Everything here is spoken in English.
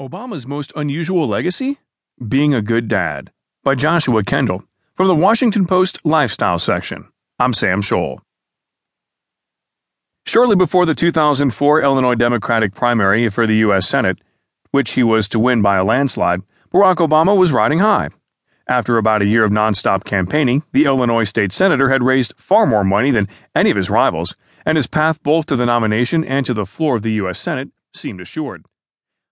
Obama's Most Unusual Legacy? Being a Good Dad by Joshua Kendall from the Washington Post Lifestyle section. I'm Sam Scholl. Shortly before the 2004 Illinois Democratic primary for the U.S. Senate, which he was to win by a landslide, Barack Obama was riding high. After about a year of nonstop campaigning, the Illinois state senator had raised far more money than any of his rivals, and his path both to the nomination and to the floor of the U.S. Senate seemed assured.